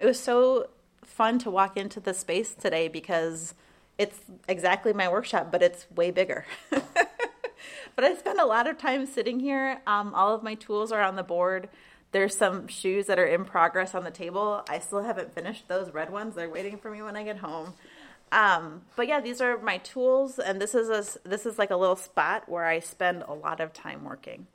It was so fun to walk into the space today because it's exactly my workshop, but it's way bigger. but I spend a lot of time sitting here. Um, all of my tools are on the board. There's some shoes that are in progress on the table. I still haven't finished those red ones. They're waiting for me when I get home. Um, but yeah, these are my tools, and this is a, this is like a little spot where I spend a lot of time working.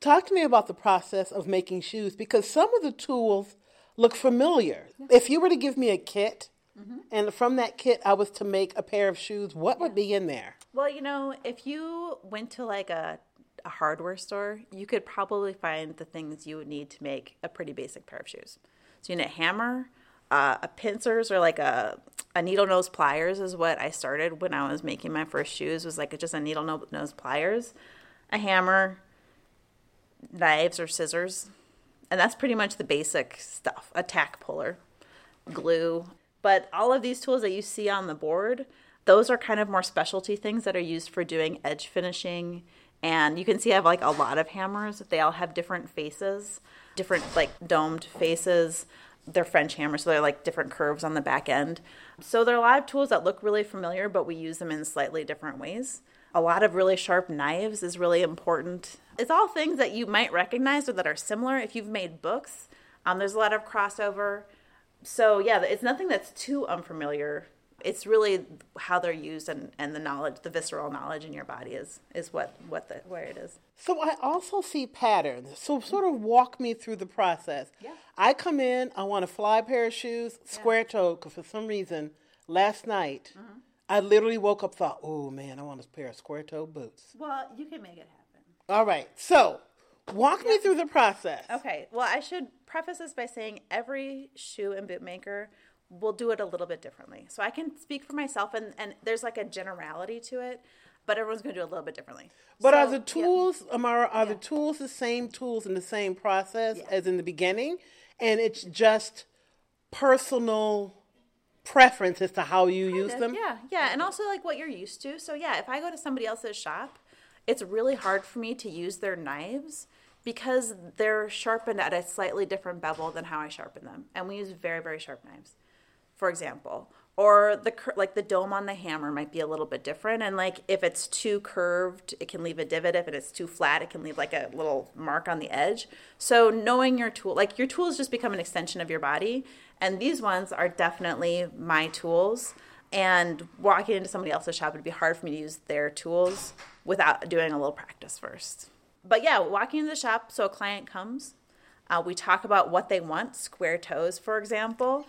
Talk to me about the process of making shoes because some of the tools look familiar. If you were to give me a kit, mm-hmm. and from that kit I was to make a pair of shoes, what yeah. would be in there? Well, you know, if you went to like a, a hardware store, you could probably find the things you would need to make a pretty basic pair of shoes. So you need a hammer, uh, a pincers, or like a a needle nose pliers is what I started when I was making my first shoes. Was like just a needle nose pliers, a hammer, knives or scissors, and that's pretty much the basic stuff. A tack puller, glue, but all of these tools that you see on the board those are kind of more specialty things that are used for doing edge finishing. And you can see I have like a lot of hammers. They all have different faces, different like domed faces. They're French hammers, so they're like different curves on the back end. So there are a lot of tools that look really familiar, but we use them in slightly different ways. A lot of really sharp knives is really important. It's all things that you might recognize or that are similar. If you've made books, um, there's a lot of crossover. So yeah, it's nothing that's too unfamiliar it's really how they're used and, and the knowledge, the visceral knowledge in your body is is what what the where it is. So I also see patterns. So sort of walk me through the process. Yeah. I come in, I want a fly pair of shoes, square toe, because for some reason last night mm-hmm. I literally woke up thought, oh man, I want a pair of square toe boots. Well, you can make it happen. All right. So walk me through the process. Okay. Well, I should preface this by saying every shoe and boot maker we'll do it a little bit differently. So I can speak for myself, and, and there's like a generality to it, but everyone's going to do it a little bit differently. But so, are the tools, yeah. Amara, are yeah. the tools the same tools in the same process yeah. as in the beginning? And it's just personal preference as to how you kind use of, them? Yeah, yeah. And also like what you're used to. So yeah, if I go to somebody else's shop, it's really hard for me to use their knives because they're sharpened at a slightly different bevel than how I sharpen them. And we use very, very sharp knives for example. Or the like the dome on the hammer might be a little bit different. And like if it's too curved it can leave a divot. If it's too flat it can leave like a little mark on the edge. So knowing your tool like your tools just become an extension of your body. And these ones are definitely my tools. And walking into somebody else's shop would be hard for me to use their tools without doing a little practice first but yeah walking into the shop so a client comes uh, we talk about what they want square toes for example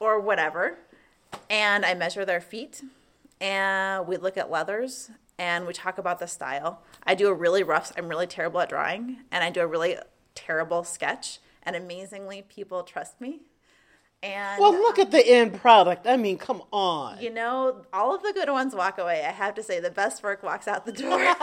or whatever, and I measure their feet, and we look at leathers, and we talk about the style. I do a really rough. I'm really terrible at drawing, and I do a really terrible sketch. And amazingly, people trust me. And well, look at the end product. I mean, come on. You know, all of the good ones walk away. I have to say, the best work walks out the door.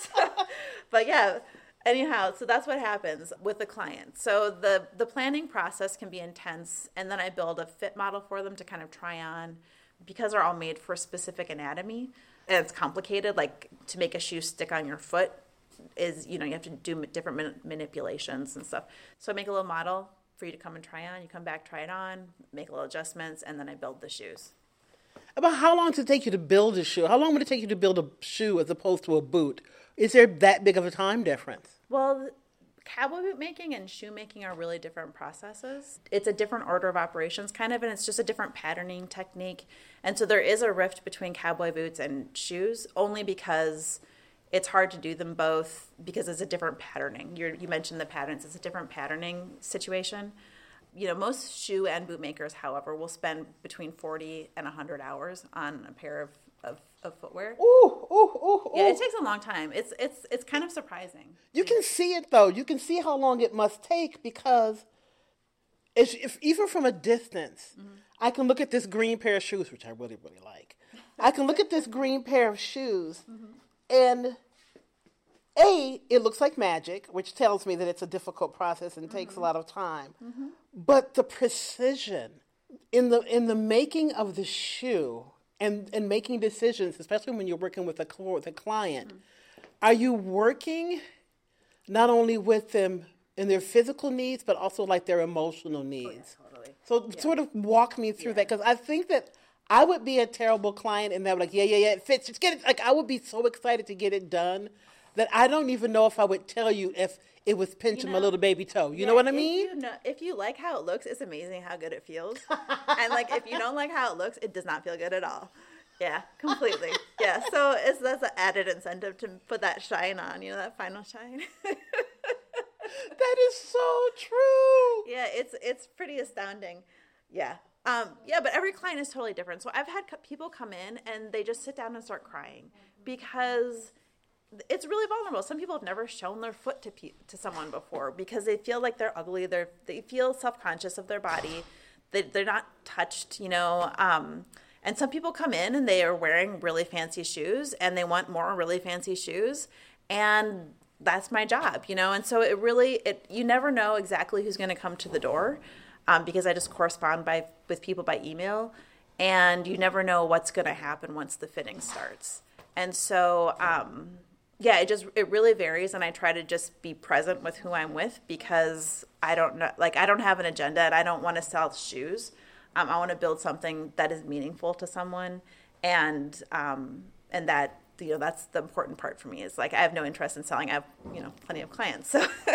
so, but yeah, anyhow so that's what happens with the client so the the planning process can be intense and then i build a fit model for them to kind of try on because they're all made for specific anatomy and it's complicated like to make a shoe stick on your foot is you know you have to do different manipulations and stuff so i make a little model for you to come and try on. You come back try it on make a little adjustments and then i build the shoes. About how long does it take you to build a shoe? How long would it take you to build a shoe as opposed to a boot? Is there that big of a time difference? Well, cowboy boot making and shoe making are really different processes. It's a different order of operations, kind of, and it's just a different patterning technique. And so there is a rift between cowboy boots and shoes only because it's hard to do them both because it's a different patterning. You're, you mentioned the patterns, it's a different patterning situation. You know, most shoe and boot makers, however, will spend between 40 and 100 hours on a pair of of, of footwear. Ooh, ooh, ooh, Yeah, it takes a long time. It's it's it's kind of surprising. You can see it though. You can see how long it must take because it's, if even from a distance, mm-hmm. I can look at this green pair of shoes, which I really really like. I can look at this green pair of shoes, mm-hmm. and a it looks like magic, which tells me that it's a difficult process and mm-hmm. takes a mm-hmm. lot of time. Mm-hmm. But the precision in the in the making of the shoe and and making decisions, especially when you're working with a with a client, mm-hmm. are you working not only with them and their physical needs, but also like their emotional needs. Oh, totally. So sort of walk me through that because I think that I would be a terrible client and they're like, yeah, yeah, yeah, it fits. Just get it. Like I would be so excited to get it done that I don't even know if I would tell you if it was pinching my know, little baby toe. You Yeah, know what I if mean? You know, if you like how it looks, it's amazing how good it feels. and like if you don't like how it looks, it does not feel good at all. Yeah, completely. yeah, so it's that's an added incentive to put that shine on. You know that final shine. that is so true. yeah, it's it's pretty astounding. Yeah. Um, yeah, but every client is totally different. So I've had people come in and they just sit down and start crying because it's really vulnerable. Some people have never shown their foot to pe- to someone before because they feel like they're ugly. They they feel self conscious of their body. They they're not touched, you know. Um, and some people come in and they are wearing really fancy shoes and they want more really fancy shoes and that's my job, you know. And so it really it you never know exactly who's going to come to the door um, because I just correspond by with people by email, and you never know what's going to happen once the fitting starts. And so, um, yeah, it just it really varies, and I try to just be present with who I'm with because I don't know, like I don't have an agenda, and I don't want to sell shoes. Um, I want to build something that is meaningful to someone, and um, and that you know that's the important part for me is like I have no interest in selling. I have you know plenty of clients, so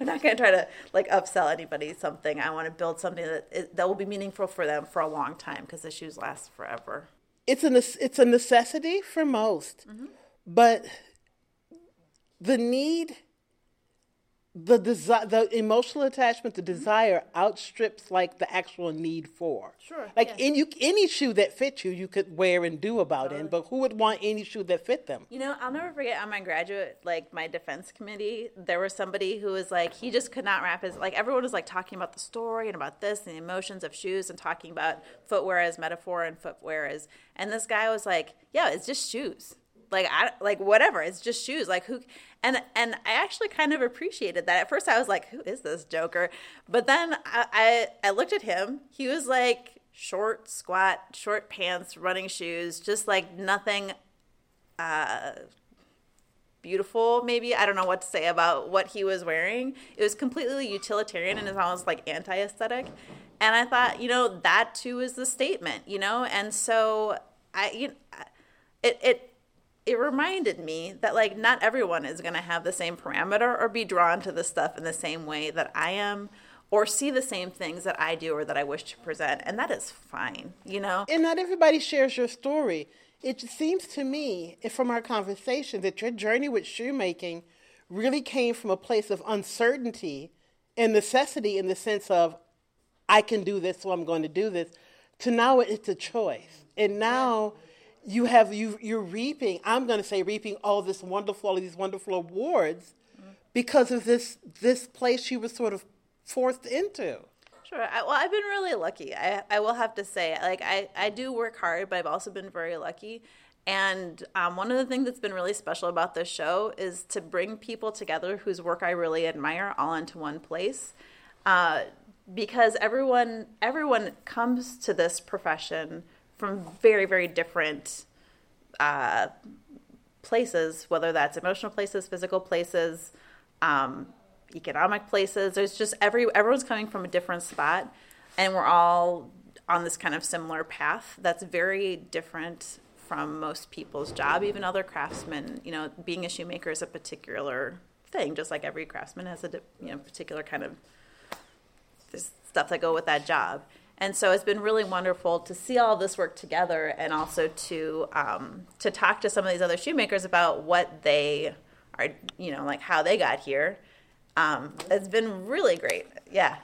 I'm not going to try to like upsell anybody something. I want to build something that is, that will be meaningful for them for a long time because the shoes last forever. It's a nec- it's a necessity for most, but the need, the desire, the emotional attachment, the mm-hmm. desire outstrips like the actual need for. Sure, Like yeah. in you, any shoe that fits you, you could wear and do about it. But who would want any shoe that fit them? You know, I'll never forget on my graduate, like my defense committee, there was somebody who was like, he just could not wrap his, like everyone was like talking about the story and about this and the emotions of shoes and talking about footwear as metaphor and footwear as, and this guy was like, yeah, it's just shoes. Like I like whatever, it's just shoes. Like who, and and I actually kind of appreciated that. At first, I was like, "Who is this Joker?" But then I I, I looked at him. He was like short, squat, short pants, running shoes, just like nothing uh beautiful maybe i don't know what to say about what he was wearing it was completely utilitarian and it's almost like anti-aesthetic and i thought you know that too is the statement you know and so i you know, it it it reminded me that like not everyone is going to have the same parameter or be drawn to the stuff in the same way that i am or see the same things that i do or that i wish to present and that is fine you know And not everybody shares your story. It seems to me, from our conversation, that your journey with shoemaking really came from a place of uncertainty and necessity in the sense of, I can do this, so I'm going to do this, to now it's a choice. And now you have, you, you're reaping, I'm going to say reaping all this wonderful, all these wonderful awards because of this, this place you were sort of forced into. Sure. I, well, I've been really lucky. I, I will have to say, like, I, I do work hard, but I've also been very lucky. And um, one of the things that's been really special about this show is to bring people together whose work I really admire all into one place. Uh, because everyone everyone comes to this profession from very very different uh, places, whether that's emotional places, physical places, um, economic places. There's just every everyone's coming from a different spot, and we're all on this kind of similar path. That's very different from most people's job. Even other craftsmen, you know, being a shoemaker is a particular thing, just like every craftsman has a you know particular kind of stuff that go with that job. And so it's been really wonderful to see all this work together, and also to um, to talk to some of these other shoemakers about what they are, you know, like how they got here. Um, it's been really great. Yeah,